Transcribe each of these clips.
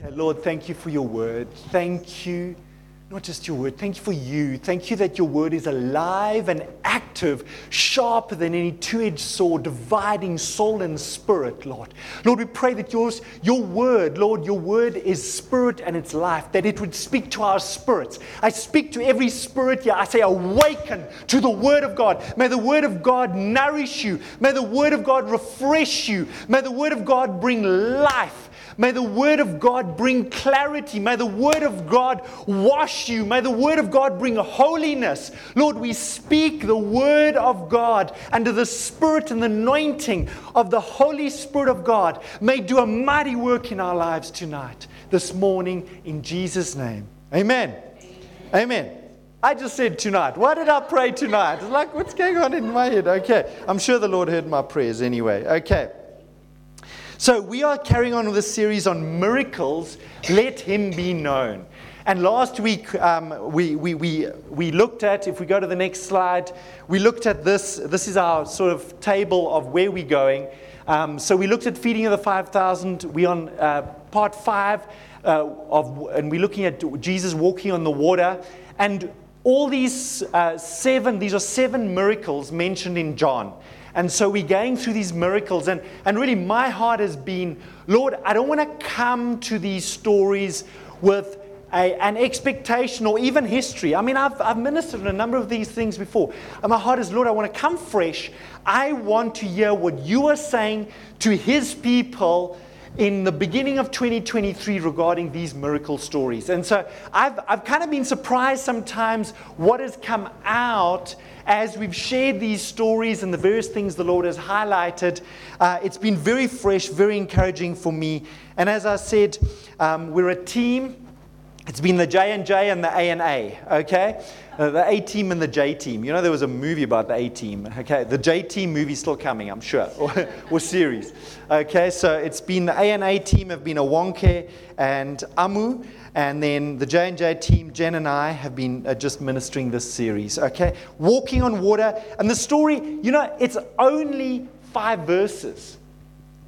Okay, Lord, thank you for your word. Thank you, not just your word, thank you for you. Thank you that your word is alive and active, sharper than any two edged sword, dividing soul and spirit, Lord. Lord, we pray that yours, your word, Lord, your word is spirit and it's life, that it would speak to our spirits. I speak to every spirit here. I say, awaken to the word of God. May the word of God nourish you. May the word of God refresh you. May the word of God bring life. May the Word of God bring clarity. May the Word of God wash you. May the Word of God bring holiness. Lord, we speak the Word of God under the Spirit and the anointing of the Holy Spirit of God. May do a mighty work in our lives tonight, this morning, in Jesus' name. Amen. Amen. Amen. I just said tonight. Why did I pray tonight? It's like, what's going on in my head? Okay. I'm sure the Lord heard my prayers anyway. Okay. So, we are carrying on with a series on miracles, let him be known. And last week, um, we, we, we, we looked at, if we go to the next slide, we looked at this. This is our sort of table of where we're going. Um, so, we looked at feeding of the 5,000. We're on uh, part five, uh, of, and we're looking at Jesus walking on the water. And all these uh, seven, these are seven miracles mentioned in John. And so we're going through these miracles. And, and really, my heart has been Lord, I don't want to come to these stories with a, an expectation or even history. I mean, I've, I've ministered on a number of these things before. And my heart is, Lord, I want to come fresh. I want to hear what you are saying to his people in the beginning of 2023 regarding these miracle stories. And so I've, I've kind of been surprised sometimes what has come out as we've shared these stories and the various things the Lord has highlighted. Uh, it's been very fresh, very encouraging for me. And as I said, um, we're a team. It's been the J and J and the A and A, okay? Uh, the A team and the J team. You know, there was a movie about the A team, okay? The J team movie's still coming, I'm sure, or, or series. Okay, so it's been the A and A team have been Awonke and Amu, and then the J and J team, Jen and I, have been uh, just ministering this series. Okay, walking on water, and the story. You know, it's only five verses,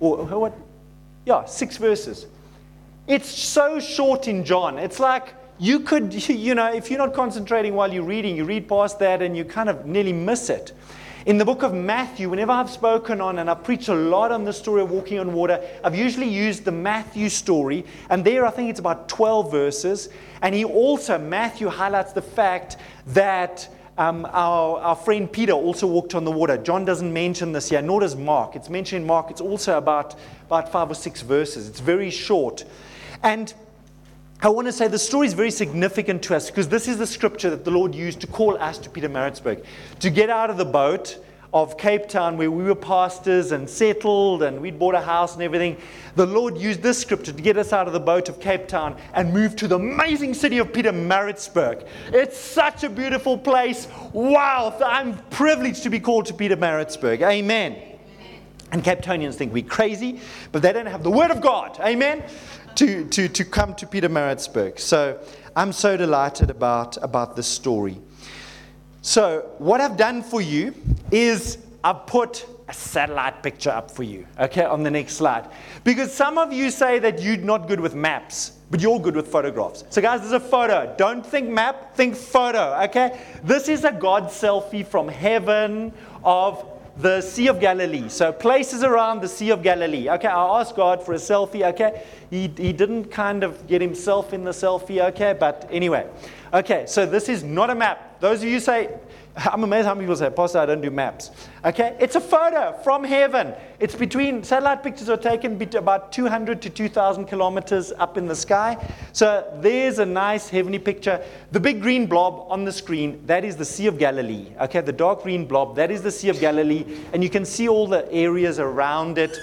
or what? Yeah, six verses. It's so short in John. It's like you could, you know, if you're not concentrating while you're reading, you read past that and you kind of nearly miss it. In the book of Matthew, whenever I've spoken on and I've preached a lot on the story of walking on water, I've usually used the Matthew story. And there, I think it's about 12 verses. And he also, Matthew highlights the fact that um, our, our friend Peter also walked on the water. John doesn't mention this here, nor does Mark. It's mentioned in Mark. It's also about, about five or six verses. It's very short. And I want to say the story is very significant to us because this is the scripture that the Lord used to call us to Pietermaritzburg. To get out of the boat of Cape Town where we were pastors and settled and we'd bought a house and everything, the Lord used this scripture to get us out of the boat of Cape Town and move to the amazing city of Pietermaritzburg. It's such a beautiful place. Wow, I'm privileged to be called to Pietermaritzburg. Amen. And Cape Townians think we're crazy, but they don't have the Word of God. Amen to, to, to come to Pietermaritzburg. So I'm so delighted about, about this story. So, what I've done for you is I've put a satellite picture up for you, okay, on the next slide. Because some of you say that you're not good with maps, but you're good with photographs. So, guys, there's a photo. Don't think map, think photo, okay? This is a God selfie from heaven of the Sea of Galilee. So places around the Sea of Galilee. Okay, I asked God for a selfie. Okay, he, he didn't kind of get himself in the selfie. Okay, but anyway. Okay, so this is not a map. Those of you say, I'm amazed how many people say, Pastor, I don't do maps. Okay, it's a photo from heaven. It's between, satellite pictures are taken about 200 to 2,000 kilometers up in the sky. So there's a nice heavenly picture. The big green blob on the screen, that is the Sea of Galilee. Okay, the dark green blob, that is the Sea of Galilee. And you can see all the areas around it.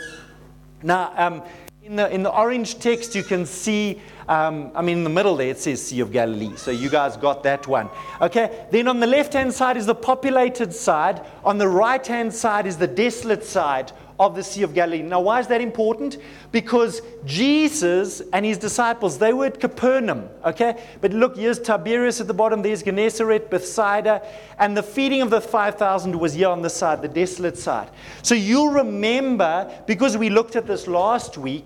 Now, um, in the, in the orange text, you can see, um, I mean, in the middle there it says Sea of Galilee. So you guys got that one. Okay, then on the left hand side is the populated side, on the right hand side is the desolate side of the Sea of Galilee. Now, why is that important? Because Jesus and his disciples, they were at Capernaum, okay? But look, here's Tiberias at the bottom, there's Gennesaret, Bethsaida, and the feeding of the 5,000 was here on the side, the desolate side. So you'll remember, because we looked at this last week,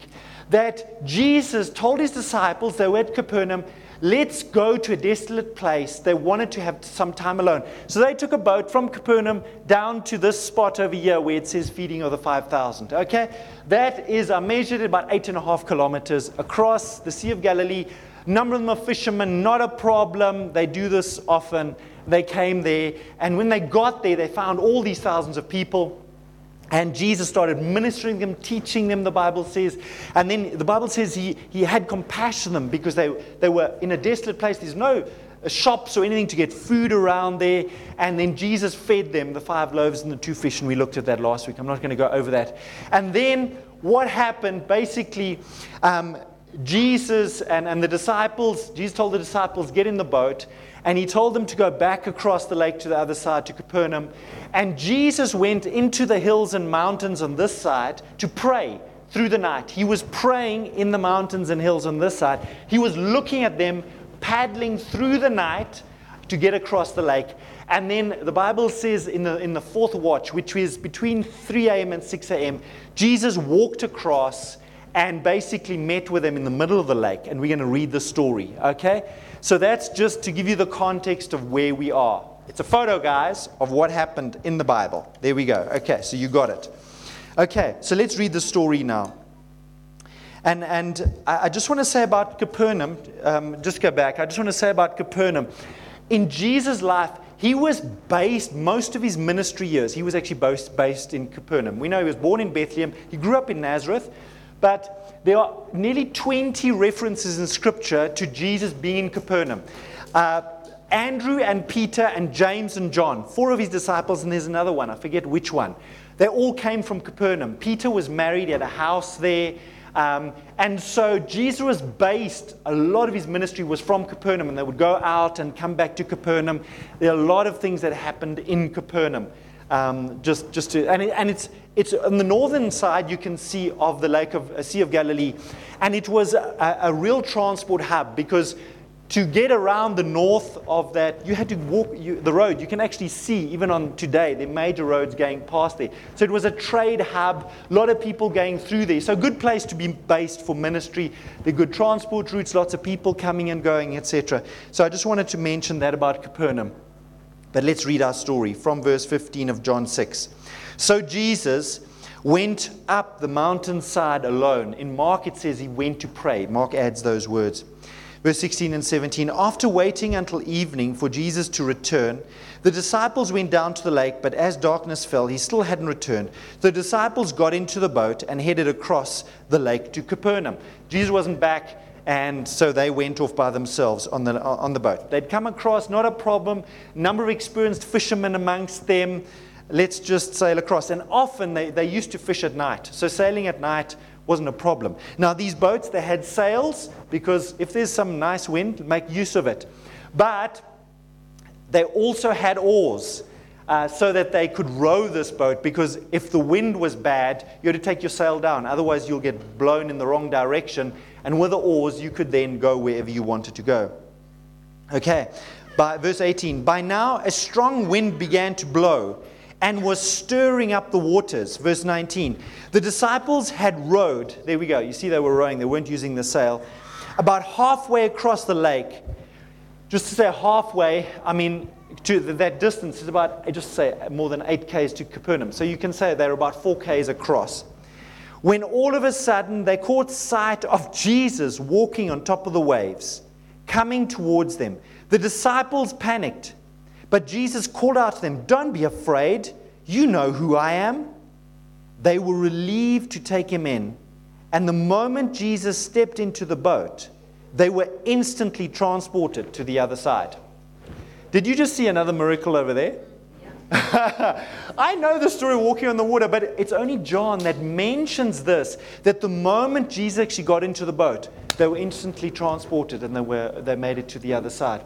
that Jesus told his disciples, they were at Capernaum, let's go to a desolate place. They wanted to have some time alone. So they took a boat from Capernaum down to this spot over here where it says feeding of the 5,000. Okay? That is, I measured it about eight and a half kilometers across the Sea of Galilee. Number of them are fishermen, not a problem. They do this often. They came there, and when they got there, they found all these thousands of people. And Jesus started ministering them, teaching them, the Bible says. And then the Bible says he, he had compassion on them because they, they were in a desolate place. There's no shops or anything to get food around there. And then Jesus fed them the five loaves and the two fish. And we looked at that last week. I'm not going to go over that. And then what happened basically, um, Jesus and, and the disciples, Jesus told the disciples, get in the boat. And he told them to go back across the lake to the other side, to Capernaum. And Jesus went into the hills and mountains on this side to pray through the night. He was praying in the mountains and hills on this side. He was looking at them, paddling through the night to get across the lake. And then the Bible says in the, in the fourth watch, which is between 3 a.m. and 6 a.m., Jesus walked across and basically met with them in the middle of the lake. And we're going to read the story, okay? So that's just to give you the context of where we are. It's a photo, guys, of what happened in the Bible. There we go. Okay, so you got it. Okay, so let's read the story now. And, and I just want to say about Capernaum, um, just go back. I just want to say about Capernaum. In Jesus' life, he was based most of his ministry years, he was actually based, based in Capernaum. We know he was born in Bethlehem, he grew up in Nazareth, but there are nearly 20 references in Scripture to Jesus being in Capernaum. Uh, Andrew and Peter and James and John, four of his disciples, and there's another one, I forget which one. They all came from Capernaum. Peter was married, he had a house there. Um, and so Jesus was based, a lot of his ministry was from Capernaum, and they would go out and come back to Capernaum. There are a lot of things that happened in Capernaum. Um, just, just to, and, it, and it's, it's on the northern side you can see of the lake of uh, Sea of Galilee, and it was a, a, real transport hub because to get around the north of that, you had to walk you, the road. You can actually see even on today the major roads going past there. So it was a trade hub. A lot of people going through there. So good place to be based for ministry. The good transport routes, lots of people coming and going, etc. So I just wanted to mention that about Capernaum. But let's read our story from verse 15 of John 6. So Jesus went up the mountainside alone. In Mark, it says he went to pray. Mark adds those words. Verse 16 and 17 After waiting until evening for Jesus to return, the disciples went down to the lake, but as darkness fell, he still hadn't returned. The disciples got into the boat and headed across the lake to Capernaum. Jesus wasn't back and so they went off by themselves on the, on the boat. They'd come across, not a problem, number of experienced fishermen amongst them. Let's just sail across. And often they, they used to fish at night. So sailing at night wasn't a problem. Now, these boats, they had sails because if there's some nice wind, make use of it. But they also had oars. Uh, so that they could row this boat because if the wind was bad, you had to take your sail down. Otherwise, you'll get blown in the wrong direction and with the oars, you could then go wherever you wanted to go. Okay, by verse 18, by now a strong wind began to blow and was stirring up the waters. Verse 19, the disciples had rowed. There we go. You see, they were rowing, they weren't using the sail. About halfway across the lake, just to say halfway, I mean, to that distance is about, just say, more than 8 Ks to Capernaum. So you can say they're about 4 Ks across when all of a sudden they caught sight of Jesus walking on top of the waves, coming towards them. The disciples panicked, but Jesus called out to them, Don't be afraid. You know who I am. They were relieved to take him in. And the moment Jesus stepped into the boat, they were instantly transported to the other side. Did you just see another miracle over there? I know the story of walking on the water, but it's only John that mentions this that the moment Jesus actually got into the boat, they were instantly transported and they, were, they made it to the other side.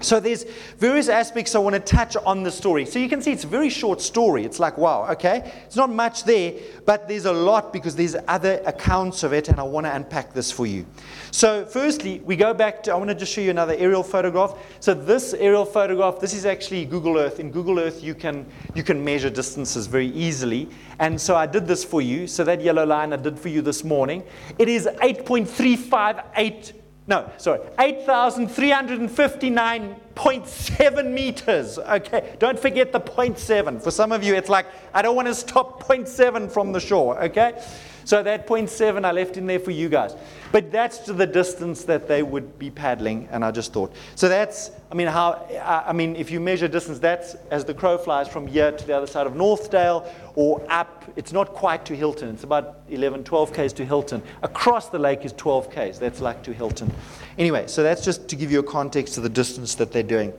So there's various aspects I want to touch on the story. So you can see it's a very short story. It's like, wow, okay. It's not much there, but there's a lot because there's other accounts of it, and I want to unpack this for you. So firstly, we go back to, I want to just show you another aerial photograph. So this aerial photograph, this is actually Google Earth. In Google Earth, you can, you can measure distances very easily. And so I did this for you. So that yellow line I did for you this morning. It is 8.358 no, sorry, 8,359.7 meters. Okay, don't forget the 0.7. For some of you, it's like, I don't want to stop 0.7 from the shore, okay? So that 0.7 I left in there for you guys. But that's to the distance that they would be paddling, and I just thought. So that's, I mean, how, I mean, if you measure distance, that's as the crow flies from here to the other side of Northdale or up. It's not quite to Hilton. It's about 11, 12 Ks to Hilton. Across the lake is 12 Ks. That's like to Hilton. Anyway, so that's just to give you a context of the distance that they're doing.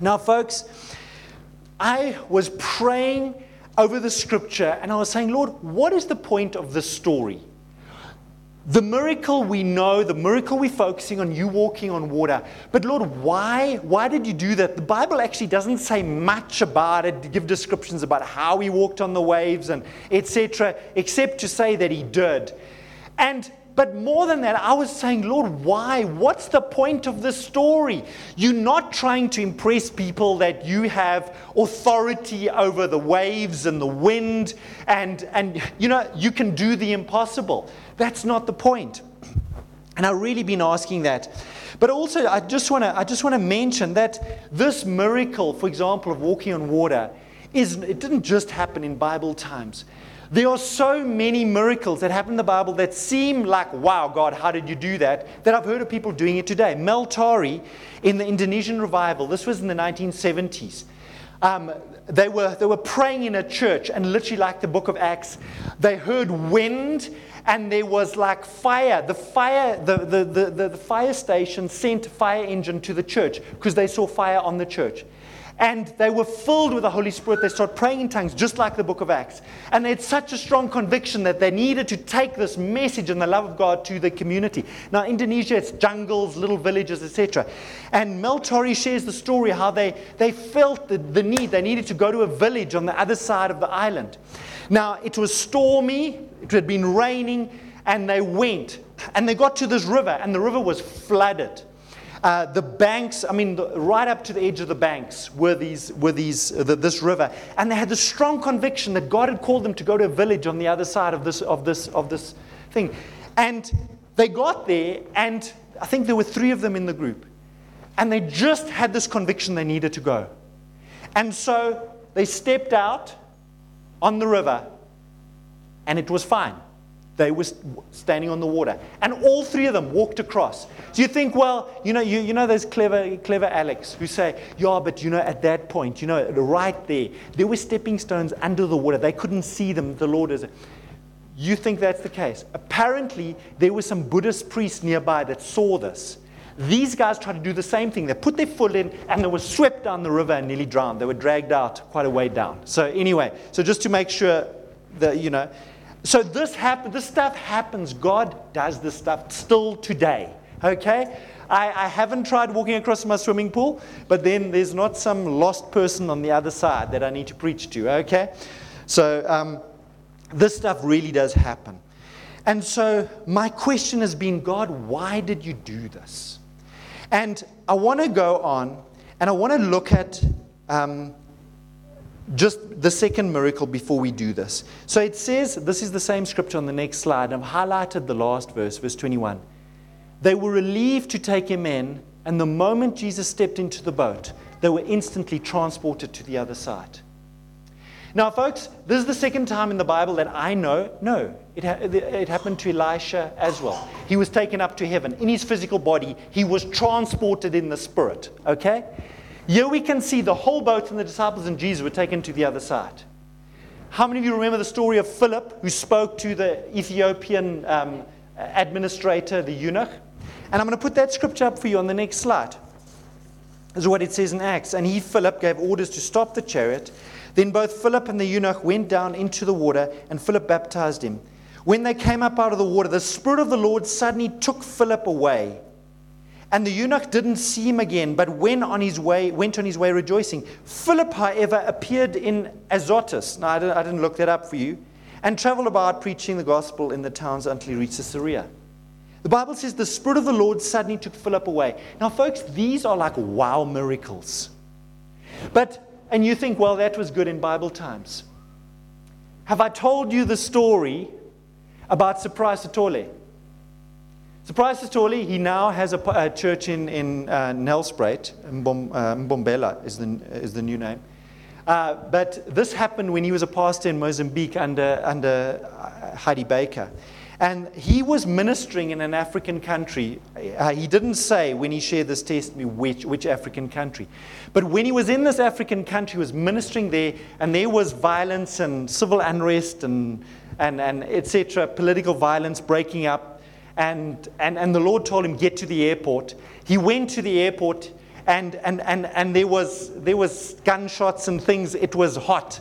Now, folks, I was praying over the scripture and I was saying, Lord, what is the point of this story? The miracle we know, the miracle we're focusing on, you walking on water. But Lord, why? Why did you do that? The Bible actually doesn't say much about it, give descriptions about how he walked on the waves and etc., except to say that he did. And but more than that, I was saying, Lord, why? What's the point of this story? You're not trying to impress people that you have authority over the waves and the wind, and, and you know, you can do the impossible. That's not the point. And I've really been asking that. But also, I just want to I just want to mention that this miracle, for example, of walking on water, is it didn't just happen in Bible times. There are so many miracles that happen in the Bible that seem like, wow, God, how did you do that? That I've heard of people doing it today. Mel Tari in the Indonesian revival, this was in the 1970s. Um, they, were, they were praying in a church, and literally, like the book of Acts, they heard wind and there was like fire. The fire, the, the, the, the, fire station sent fire engine to the church because they saw fire on the church. And they were filled with the Holy Spirit. They started praying in tongues, just like the book of Acts. And they had such a strong conviction that they needed to take this message and the love of God to the community. Now, Indonesia, it's jungles, little villages, etc. And Mel Tari shares the story how they, they felt the, the need. They needed to go to a village on the other side of the island. Now, it was stormy, it had been raining, and they went. And they got to this river, and the river was flooded. Uh, the banks, I mean, the, right up to the edge of the banks were these, were these, uh, the, this river, and they had this strong conviction that God had called them to go to a village on the other side of this, of this, of this thing. And they got there, and I think there were three of them in the group, and they just had this conviction they needed to go. And so they stepped out on the river, and it was fine. They were standing on the water. And all three of them walked across. So you think, well, you know, you, you know those clever, clever Alex who say, yeah, but you know, at that point, you know, right there, there were stepping stones under the water. They couldn't see them. The Lord is. You think that's the case? Apparently, there were some Buddhist priests nearby that saw this. These guys tried to do the same thing. They put their foot in and they were swept down the river and nearly drowned. They were dragged out quite a way down. So, anyway, so just to make sure that, you know, so this happen, this stuff happens. God does this stuff still today. Okay? I, I, haven't tried walking across my swimming pool, but then there's not some lost person on the other side that I need to preach to. Okay? So um, this stuff really does happen. And so my question has been God, why did you do this? And I want to go on and I want to look at um, just the second miracle before we do this. So it says, this is the same scripture on the next slide. I've highlighted the last verse, verse 21. They were relieved to take him in, and the moment Jesus stepped into the boat, they were instantly transported to the other side. Now, folks, this is the second time in the Bible that I know. No, it, ha- it happened to Elisha as well. He was taken up to heaven in his physical body, he was transported in the spirit. Okay? Here we can see the whole boat and the disciples and Jesus were taken to the other side. How many of you remember the story of Philip who spoke to the Ethiopian um, administrator, the eunuch? And I'm going to put that scripture up for you on the next slide. This is what it says in Acts. And he, Philip, gave orders to stop the chariot. Then both Philip and the eunuch went down into the water, and Philip baptized him. When they came up out of the water, the Spirit of the Lord suddenly took Philip away And the eunuch didn't see him again, but went on his way, went on his way rejoicing. Philip, however, appeared in Azotus. Now, I didn't, I didn't look that up for you. And traveled about preaching the gospel in the towns until he reached Caesarea. The Bible says the Spirit of the Lord suddenly took Philip away. Now, folks, these are like wow miracles. But, and you think, well, that was good in Bible times. Have I told you the story about Surprise Sithole? Surprise Sithole, he now has a, a church in, in uh, Nelspruit, Mbom, uh, Mbombela is the, is the new name. Uh, but this happened when he was a pastor in Mozambique under, under uh, Heidi Baker. And he was ministering in an African country. Uh, he didn't say when he shared this testimony which, which African country. But when he was in this African country, he was ministering there, and there was violence and civil unrest and, and, and etc., political violence breaking up. And, and, and the Lord told him, Get to the airport. He went to the airport, and, and, and, and there, was, there was gunshots and things. It was hot.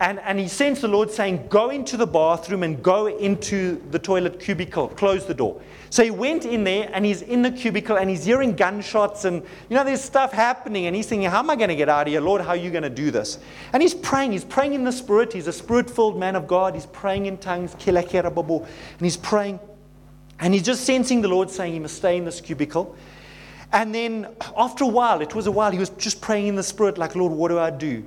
And, and he sensed the Lord saying, Go into the bathroom and go into the toilet cubicle, close the door. So he went in there and he's in the cubicle and he's hearing gunshots and, you know, there's stuff happening. And he's thinking, How am I going to get out of here? Lord, how are you going to do this? And he's praying. He's praying in the Spirit. He's a spirit filled man of God. He's praying in tongues. And he's praying. And he's just sensing the Lord saying he must stay in this cubicle. And then after a while, it was a while, he was just praying in the Spirit, like, Lord, what do I do?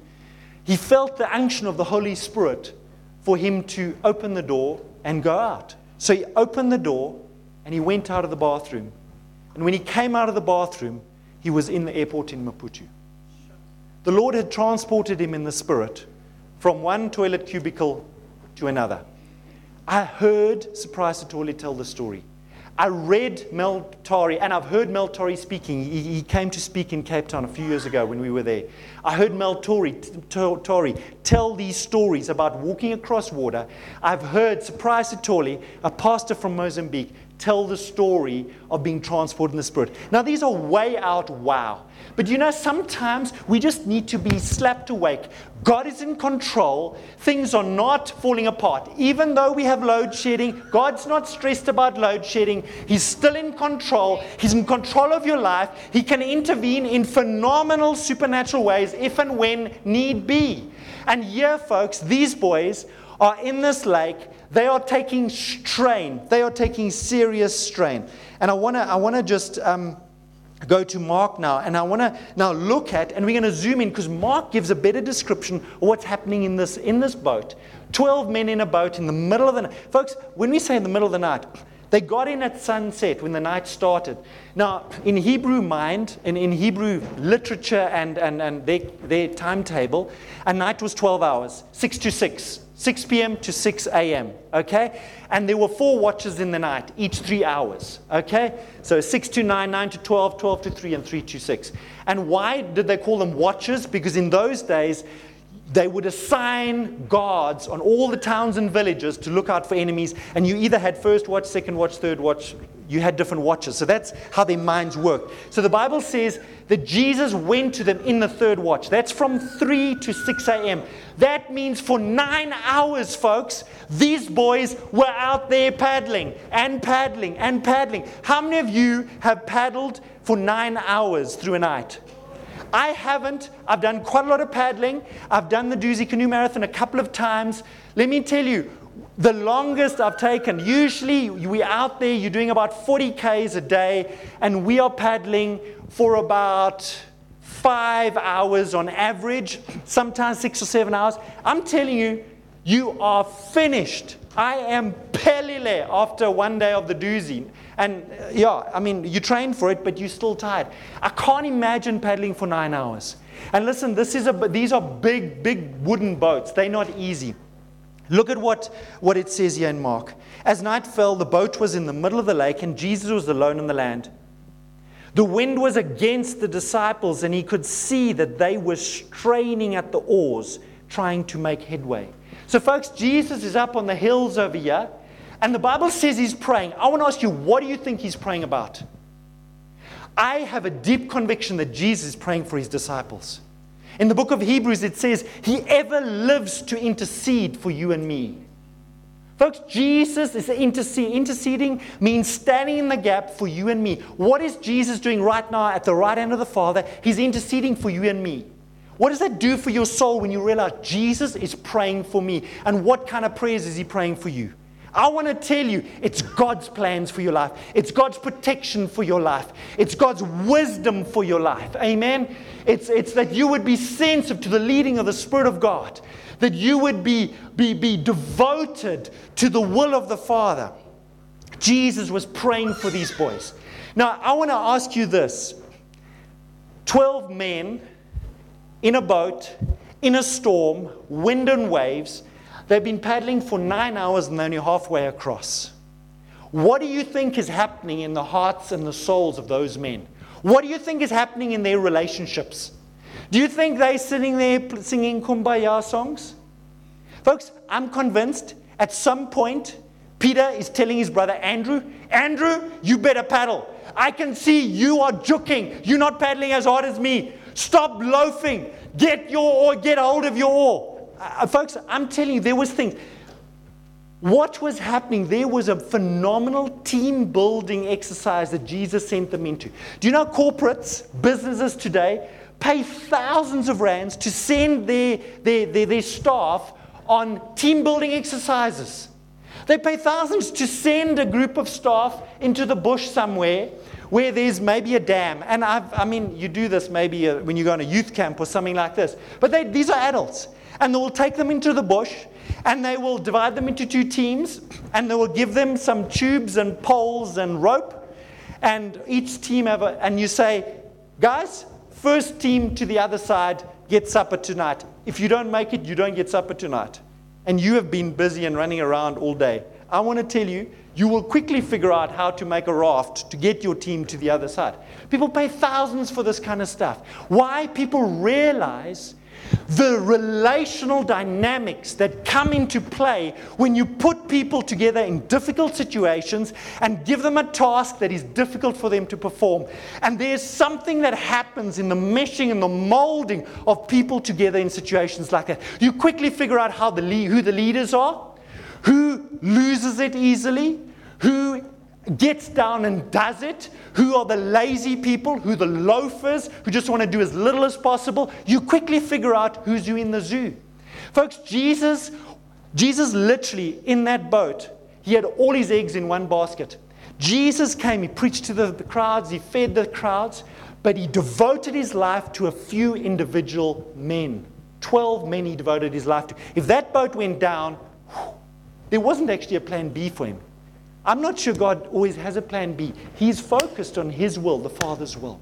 He felt the unction of the Holy Spirit for him to open the door and go out. So he opened the door and he went out of the bathroom. And when he came out of the bathroom, he was in the airport in Maputo. The Lord had transported him in the spirit from one toilet cubicle to another. I heard Surprise Sithole tell the story. I read Mel Tari, and I've heard Mel Tari speaking. He, he, came to speak in Cape Town a few years ago when we were there. I heard Mel Tari, Tari tell these stories about walking across water. I've heard Surprise Sithole, a pastor from Mozambique, tell the story of being transported in the Spirit. Now, these are way out wow. But you know, sometimes we just need to be slapped awake. God is in control. Things are not falling apart. Even though we have load shedding, God's not stressed about load shedding. He's still in control. He's in control of your life. He can intervene in phenomenal supernatural ways if and when need be. And here, folks, these boys are in this lake. They are taking strain. They are taking serious strain. And I want to I wanna just. Um, go to Mark now, and I want to now look at, and we're going to zoom in because Mark gives a better description of what's happening in this in this boat. Twelve men in a boat in the middle of the night, folks. When we say in the middle of the night, they got in at sunset when the night started. Now, in Hebrew mind, in, in Hebrew literature and, and, and their, their timetable, a night was 12 hours, 6 to 6. 6 p.m. to 6 a.m. Okay? And there were four watches in the night, each three hours. Okay? So 6 to 9, 9 to 12, 12 to 3, and 3 to 6. And why did they call them watches? Because in those days, they would assign guards on all the towns and villages to look out for enemies. And you either had first watch, second watch, third watch. You had different watches. So that's how their minds worked. So the Bible says that Jesus went to them in the third watch. That's from 3 to 6 a.m. That means for nine hours, folks, these boys were out there paddling and paddling and paddling. How many of you have paddled for nine hours through a night? I haven't. I've done quite a lot of paddling. I've done the Dusi Canoe Marathon a couple of times. Let me tell you, the longest I've taken, usually we're out there, you're doing about 40 Ks a day, and we are paddling for about five hours on average, sometimes six or seven hours. I'm telling you, you are finished. I am pelile after one day of the Dusi. And uh, yeah, I mean, you train for it, but you're still tired. I can't imagine paddling for nine hours. And listen, this is a, these are big, big wooden boats. They're not easy. Look at what, what it says here in Mark. As night fell, the boat was in the middle of the lake, and Jesus was alone on the land. The wind was against the disciples, and he could see that they were straining at the oars, trying to make headway. So, folks, Jesus is up on the hills over here, and the Bible says he's praying. I want to ask you, what do you think he's praying about? I have a deep conviction that Jesus is praying for his disciples. In the book of Hebrews, it says, He ever lives to intercede for you and me. Folks, Jesus is interceding. Interceding means standing in the gap for you and me. What is Jesus doing right now at the right hand of the Father? He's interceding for you and me. What does that do for your soul when you realize Jesus is praying for me? And what kind of prayers is he praying for you? I want to tell you, it's God's plans for your life. It's God's protection for your life. It's God's wisdom for your life. Amen. It's, it's that you would be sensitive to the leading of the Spirit of God that you would be, be, be devoted to the will of the Father. Jesus was praying for these boys. Now, I want to ask you this 12 men in a boat, in a storm, wind and waves. They've been paddling for nine hours and they're only halfway across. What do you think is happening in the hearts and the souls of those men? What do you think is happening in their relationships? Do you think they're sitting there singing kumbaya songs? Folks, I'm convinced at some point Peter is telling his brother Andrew, Andrew, you better paddle. I can see you are joking. You're not paddling as hard as me. Stop loafing. Get your oar, get hold of your oar. Uh, folks, I'm telling you, there was things. What was happening? There was a phenomenal team building exercise that Jesus sent them into. Do you know corporates, businesses today, pay thousands of rands to send their, their, their, their staff on team building exercises. They pay thousands to send a group of staff into the bush somewhere where there's maybe a dam. And I've, i mean, you do this maybe uh, when you go on a youth camp or something like this. But they, these are adults. And they will take them into the bush and they will divide them into two teams and they will give them some tubes and poles and rope. And each team have a, and you say, guys, first team to the other side, get supper tonight. If you don't make it, you don't get supper tonight. And you have been busy and running around all day. I want to tell you, you will quickly figure out how to make a raft to get your team to the other side. People pay thousands for this kind of stuff. Why? People realize the relational dynamics that come into play when you put people together in difficult situations and give them a task that is difficult for them to perform. And there's something that happens in the meshing and the molding of people together in situations like that. You quickly figure out how the who the leaders are, who loses it easily, who gets down and does it, who are the lazy people, who the loafers, who just want to do as little as possible, you quickly figure out who's you in the zoo. Folks, Jesus, Jesus literally in that boat, he had all his eggs in one basket. Jesus came, he preached to the, the crowds, he fed the crowds, but he devoted his life to a few individual men. Twelve men he devoted his life to. If that boat went down, there wasn't actually a plan B for him. I'm not sure God always has a plan B. He's focused on His will, the Father's will.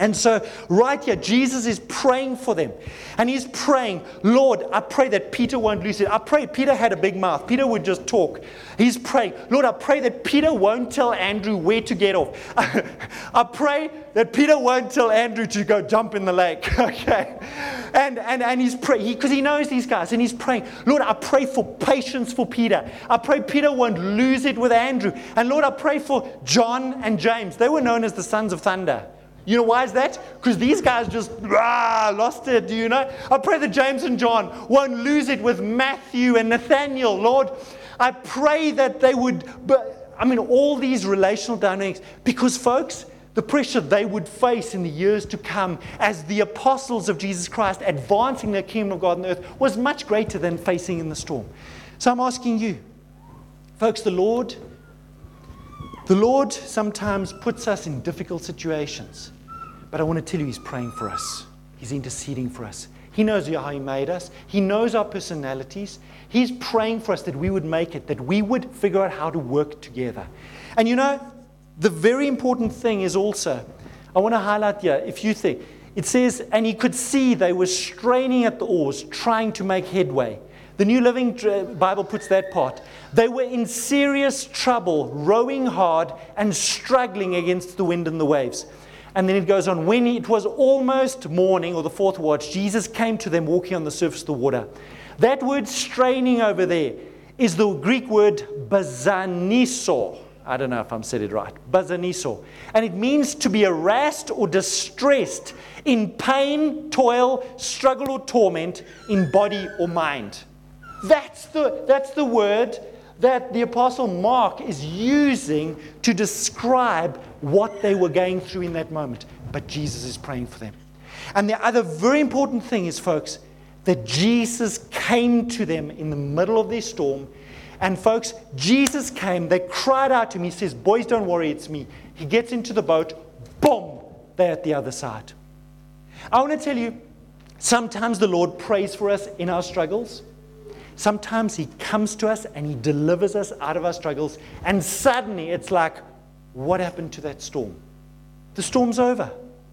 And so, right here, Jesus is praying for them. And he's praying, Lord, I pray that Peter won't lose it. I pray Peter had a big mouth. Peter would just talk. He's praying, Lord, I pray that Peter won't tell Andrew where to get off. I pray that Peter won't tell Andrew to go jump in the lake. okay. And, and, and he's praying, because he, he knows these guys, and he's praying, Lord, I pray for patience for Peter. I pray Peter won't lose it with Andrew. And Lord, I pray for John and James. They were known as the sons of thunder. You know why is that? Because these guys just rah, lost it. Do you know? I pray that James and John won't lose it with Matthew and Nathaniel. Lord, I pray that they would, but I mean, all these relational dynamics, because folks, the pressure they would face in the years to come as the apostles of Jesus Christ advancing the kingdom of God on earth was much greater than facing in the storm. So I'm asking you, folks, the Lord, the Lord sometimes puts us in difficult situations. But I want to tell you, He's praying for us, He's interceding for us. He knows how He made us, He knows our personalities. He's praying for us that we would make it, that we would figure out how to work together. And you know, the very important thing is also, I want to highlight here, if you think, it says, and he could see they were straining at the oars, trying to make headway. The New Living Bible puts that part. They were in serious trouble, rowing hard and struggling against the wind and the waves. And then it goes on, when it was almost morning or the fourth watch, Jesus came to them walking on the surface of the water. That word straining over there is the Greek word bazaniso. I don't know if I'm said it right. Bazaniso. And it means to be harassed or distressed in pain, toil, struggle, or torment in body or mind. That's the, that's the word that the Apostle Mark is using to describe what they were going through in that moment. But Jesus is praying for them. And the other very important thing is, folks, that Jesus came to them in the middle of their storm. And, folks, Jesus came, they cried out to him. He says, Boys, don't worry, it's me. He gets into the boat, boom, they're at the other side. I want to tell you, sometimes the Lord prays for us in our struggles. Sometimes He comes to us and He delivers us out of our struggles. And suddenly it's like, what happened to that storm? The storm's over.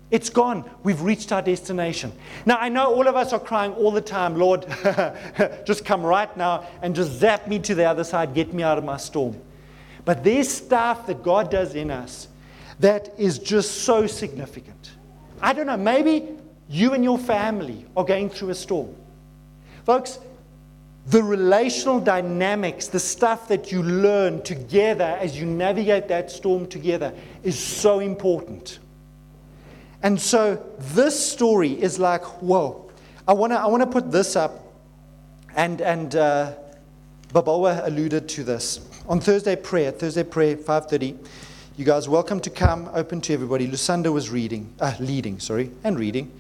It's gone. We've reached our destination. Now, I know all of us are crying all the time, Lord, just come right now and just zap me to the other side, get me out of my storm. But there's stuff that God does in us that is just so significant. I don't know, maybe you and your family are going through a storm. Folks, the relational dynamics, the stuff that you learn together as you navigate that storm together, is so important. And so this story is like, whoa. I want to I wanna put this up, and, and uh, Babawa alluded to this. On Thursday prayer, Thursday prayer, 5.30, you guys welcome to come, open to everybody. Lusanda was reading, uh, leading, sorry, and reading.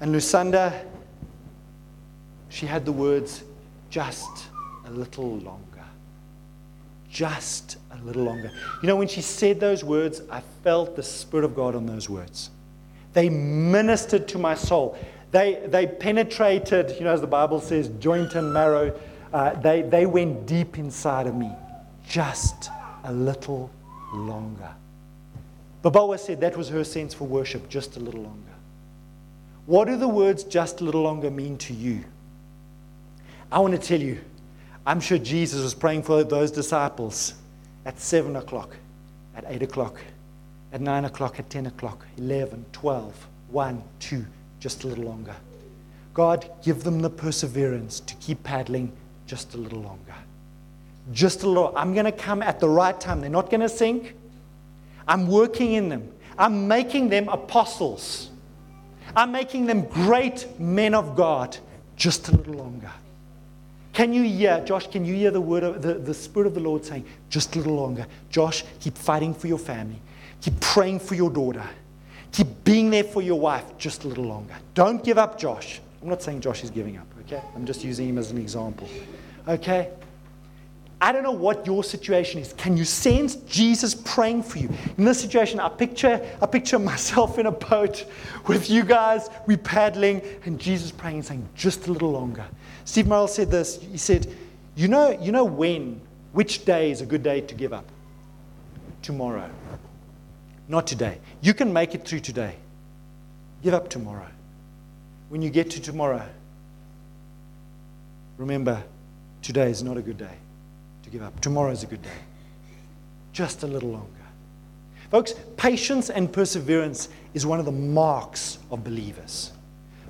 And Lusanda, she had the words, just a little longer. Just a little longer. You know, when she said those words, I felt the Spirit of God on those words. They ministered to my soul. They, they penetrated, you know, as the Bible says, joint and marrow. Uh, they, they went deep inside of me. Just a little longer. Babawa said that was her sense for worship, just a little longer. What do the words just a little longer mean to you? I want to tell you, I'm sure Jesus was praying for those disciples at 7 o'clock, at 8 o'clock, at 9 o'clock, at 10 o'clock, 11, 12, 1, 2, just a little longer. God, give them the perseverance to keep paddling just a little longer. Just a little. I'm going to come at the right time. They're not going to sink. I'm working in them. I'm making them apostles. I'm making them great men of God just a little longer. Can you hear, Josh, can you hear the word of the, the Spirit of the Lord saying, just a little longer? Josh, keep fighting for your family. Keep praying for your daughter. Keep being there for your wife just a little longer. Don't give up, Josh. I'm not saying Josh is giving up, okay? I'm just using him as an example. Okay? I don't know what your situation is. Can you sense Jesus praying for you? In this situation, I picture, I picture myself in a boat with you guys, we paddling, and Jesus praying and saying, just a little longer. Steve Morrell said this. He said, you know, you know when, which day is a good day to give up? Tomorrow. Not today. You can make it through today. Give up tomorrow. When you get to tomorrow, remember, today is not a good day give up. Tomorrow is a good day. Just a little longer. Folks, patience and perseverance is one of the marks of believers.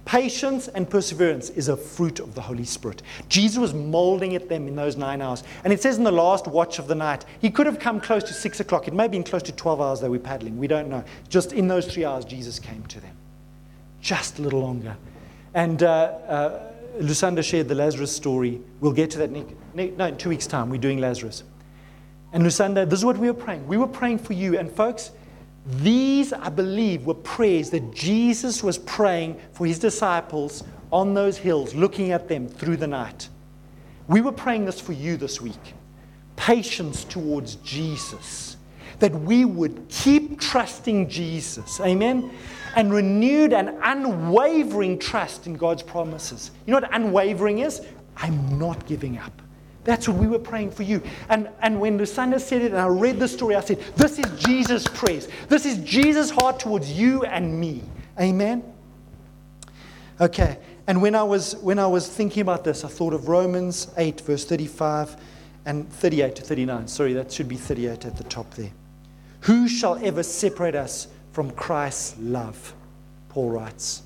Patience and perseverance is a fruit of the Holy Spirit. Jesus was molding at them in those nine hours. And it says in the last watch of the night, he could have come close to six o'clock. It may have been close to 12 hours they were paddling. We don't know. Just in those three hours, Jesus came to them. Just a little longer. And uh, uh, Lusanda shared the Lazarus story. We'll get to that no, in two weeks' time. We're doing Lazarus. And Lusanda, this is what we were praying. We were praying for you. And folks, these, I believe, were prayers that Jesus was praying for his disciples on those hills, looking at them through the night. We were praying this for you this week patience towards Jesus, that we would keep trusting Jesus. Amen? And renewed and unwavering trust in God's promises. You know what unwavering is? I'm not giving up. That's what we were praying for you. And, and when Lusanda said it and I read the story, I said, This is Jesus' prayers. This is Jesus' heart towards you and me. Amen? Okay. And when I was when I was thinking about this, I thought of Romans 8, verse 35 and 38 to 39. Sorry, that should be 38 at the top there. Who shall ever separate us from Christ's love? Paul writes.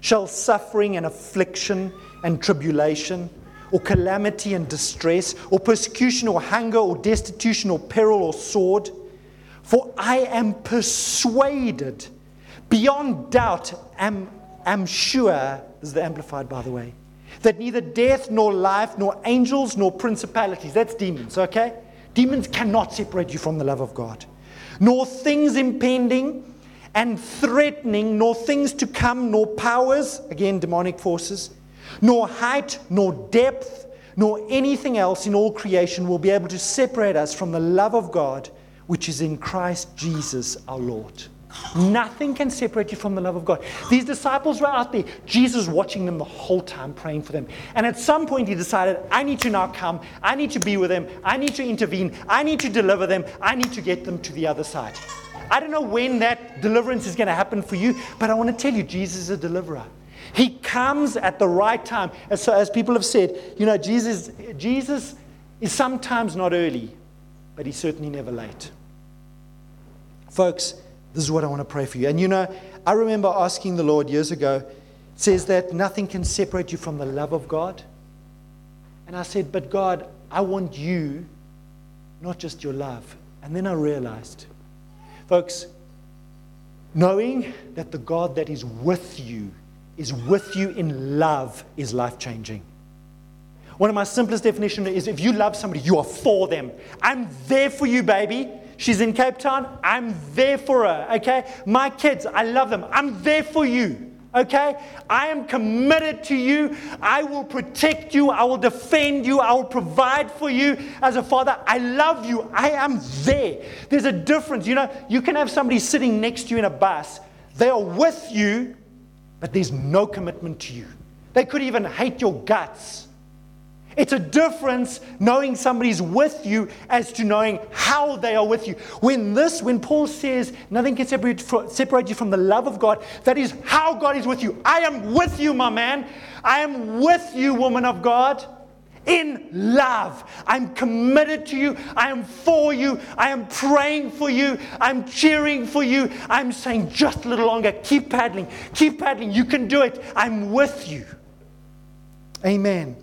Shall suffering and affliction and tribulation or calamity and distress, or persecution, or hunger, or destitution, or peril, or sword. For I am persuaded, beyond doubt, am, am sure, is the Amplified, by the way, that neither death nor life, nor angels nor principalities, that's demons, okay? Demons cannot separate you from the love of God, nor things impending and threatening, nor things to come, nor powers, again, demonic forces, nor height, nor depth, nor anything else in all creation will be able to separate us from the love of God which is in Christ Jesus our Lord. Nothing can separate you from the love of God. These disciples were out there, Jesus watching them the whole time, praying for them. And at some point, he decided, I need to now come. I need to be with them. I need to intervene. I need to deliver them. I need to get them to the other side. I don't know when that deliverance is going to happen for you, but I want to tell you, Jesus is a deliverer. He comes at the right time. As, so, as people have said, you know, Jesus, Jesus is sometimes not early, but he's certainly never late. Folks, this is what I want to pray for you. And you know, I remember asking the Lord years ago, it says that nothing can separate you from the love of God. And I said, But God, I want you, not just your love. And then I realized, folks, knowing that the God that is with you is with you in love is life changing. One of my simplest definitions is if you love somebody, you are for them. I'm there for you, baby. She's in Cape Town. I'm there for her. Okay? My kids, I love them. I'm there for you. Okay? I am committed to you. I will protect you. I will defend you. I will provide for you as a father. I love you. I am there. There's a difference. You know, you can have somebody sitting next to you in a bus. They are with you, but there's no commitment to you. They could even hate your guts. It's a difference knowing somebody's with you as to knowing how they are with you. When this, when Paul says nothing can separate, separate you from the love of God, that is how God is with you. I am with you, my man. I am with you, woman of God, in love. I'm committed to you. I am for you. I am praying for you. I'm cheering for you. I'm saying just a little longer. Keep paddling. Keep paddling. You can do it. I'm with you. Amen.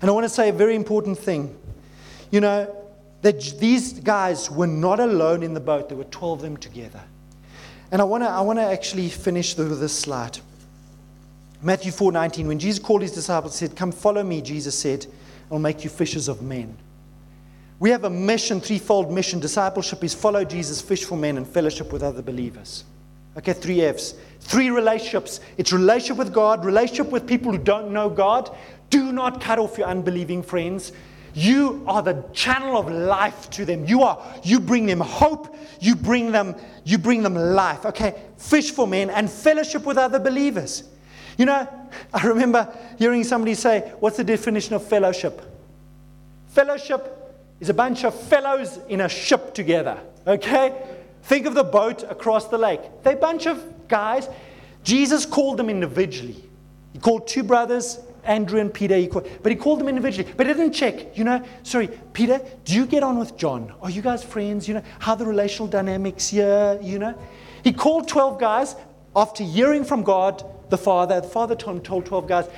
And I want to say a very important thing. You know, that these guys were not alone in the boat, there were 12 of them together. And I want to, I want to actually finish with this slide. Matthew 4:19, when Jesus called his disciples, said, Come follow me, Jesus said, I'll make you fishers of men. We have a mission, threefold mission. Discipleship is follow Jesus, fish for men, and fellowship with other believers. Okay, three F's. Three relationships. It's relationship with God, relationship with people who don't know God, do not cut off your unbelieving friends. You are the channel of life to them. You are you bring them hope, you bring them you bring them life. Okay, fish for men and fellowship with other believers. You know, I remember hearing somebody say, "What's the definition of fellowship?" Fellowship is a bunch of fellows in a ship together. Okay? Think of the boat across the lake. They're a bunch of guys. Jesus called them individually. He called two brothers Andrew and Peter, he called, but he called them individually. But he didn't check, you know, sorry, Peter, do you get on with John? Are you guys friends? You know, how the relational dynamics here, you know? He called 12 guys after hearing from God the Father. The Father told, told 12 guys,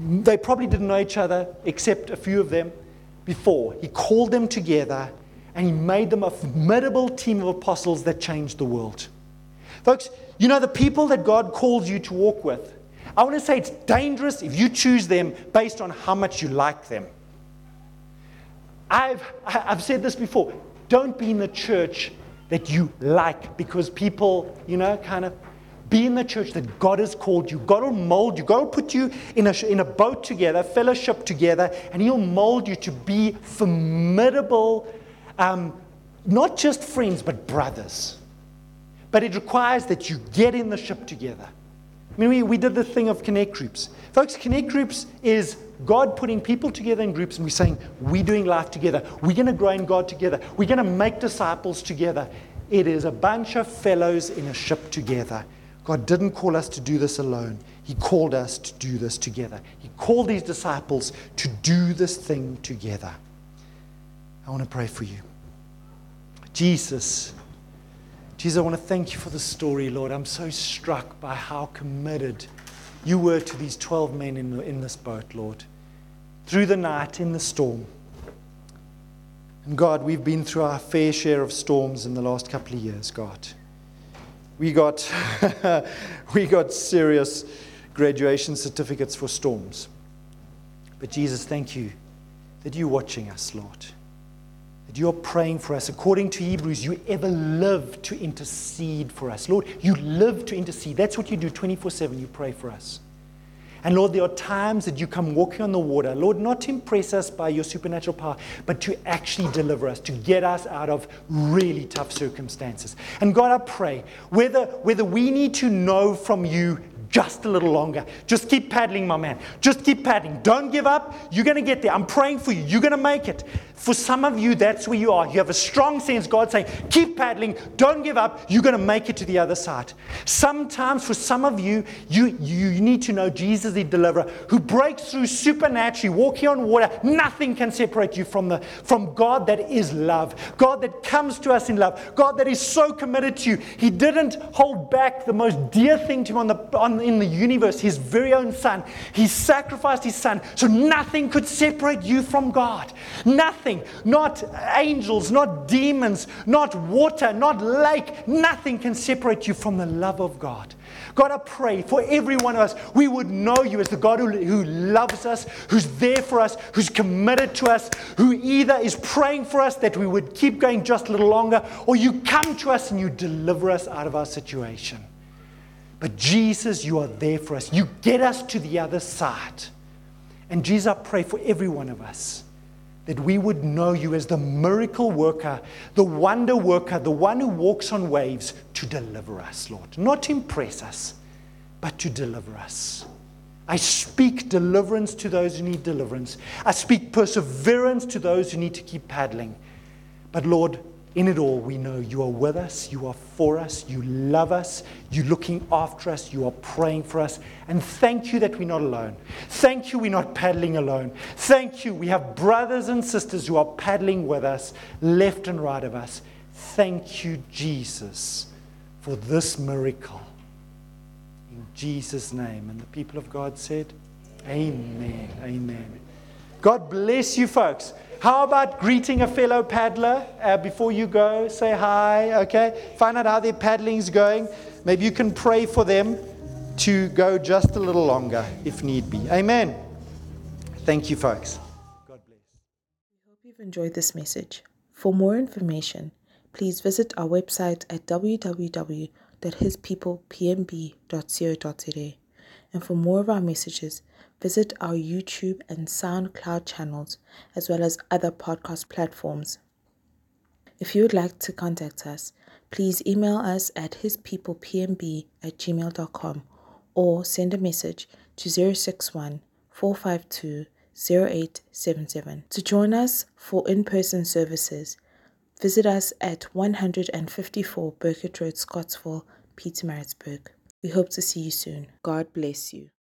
they probably didn't know each other except a few of them before. He called them together and he made them a formidable team of apostles that changed the world. Folks, you know, the people that God calls you to walk with, I want to say it's dangerous if you choose them based on how much you like them. I've, I've said this before. Don't be in the church that you like because people, you know, kind of be in the church that God has called you. God will mold you. God will put you in a, in a boat together, fellowship together, and He'll mold you to be formidable, um, not just friends, but brothers. But it requires that you get in the ship together. I mean, we, we did the thing of connect groups. Folks, connect groups is God putting people together in groups and we're saying, we're doing life together. We're going to grow in God together. We're going to make disciples together. It is a bunch of fellows in a ship together. God didn't call us to do this alone. He called us to do this together. He called these disciples to do this thing together. I want to pray for you. Jesus Jesus, I want to thank you for the story, Lord. I'm so struck by how committed you were to these 12 men in, the, in this boat, Lord. Through the night, in the storm. And God, we've been through our fair share of storms in the last couple of years, God. We got, we got serious graduation certificates for storms. But Jesus, thank you that you're watching us, Lord. That you are praying for us. According to Hebrews, you ever live to intercede for us. Lord, you live to intercede. That's what you do 24 7. You pray for us. And Lord, there are times that you come walking on the water, Lord, not to impress us by your supernatural power, but to actually deliver us, to get us out of really tough circumstances. And God, I pray, whether, whether we need to know from you just a little longer. Just keep paddling, my man. Just keep paddling. Don't give up. You're going to get there. I'm praying for you. You're going to make it. For some of you, that's where you are. You have a strong sense, God saying, keep paddling. Don't give up. You're going to make it to the other side. Sometimes, for some of you, you, you need to know Jesus, the deliverer, who breaks through supernaturally, walking on water. Nothing can separate you from, the, from God that is love. God that comes to us in love. God that is so committed to you. He didn't hold back the most dear thing to him on the, in the universe, his very own son. He sacrificed his son so nothing could separate you from God. Nothing. Not angels, not demons, not water, not lake. Nothing can separate you from the love of God. God, I pray for every one of us, we would know you as the God who, who loves us, who's there for us, who's committed to us, who either is praying for us that we would keep going just a little longer, or you come to us and you deliver us out of our situation. But Jesus, you are there for us. You get us to the other side. And Jesus, I pray for every one of us that we would know you as the miracle worker, the wonder worker, the one who walks on waves to deliver us, Lord. Not to impress us, but to deliver us. I speak deliverance to those who need deliverance. I speak perseverance to those who need to keep paddling. But Lord, in it all, we know you are with us, you are for us, you love us, you're looking after us, you are praying for us. And thank you that we're not alone. Thank you we're not paddling alone. Thank you we have brothers and sisters who are paddling with us, left and right of us. Thank you, Jesus, for this miracle. In Jesus' name. And the people of God said, Amen. Amen. God bless you, folks. How about greeting a fellow paddler uh, before you go? Say hi, okay? Find out how their paddling's going. Maybe you can pray for them to go just a little longer if need be. Amen. Thank you, folks. God bless. We hope you've enjoyed this message. For more information, please visit our website at www.hispeoplepmb.co.za. And for more of our messages, visit our YouTube and SoundCloud channels, as well as other podcast platforms. If you would like to contact us, please email us at hispeoplepmb at gmail.com or send a message to 061 452 0877. To join us for in person services, visit us at 154 Burkett Road, Scottsville, Pietermaritzburg. We hope to see you soon. God bless you.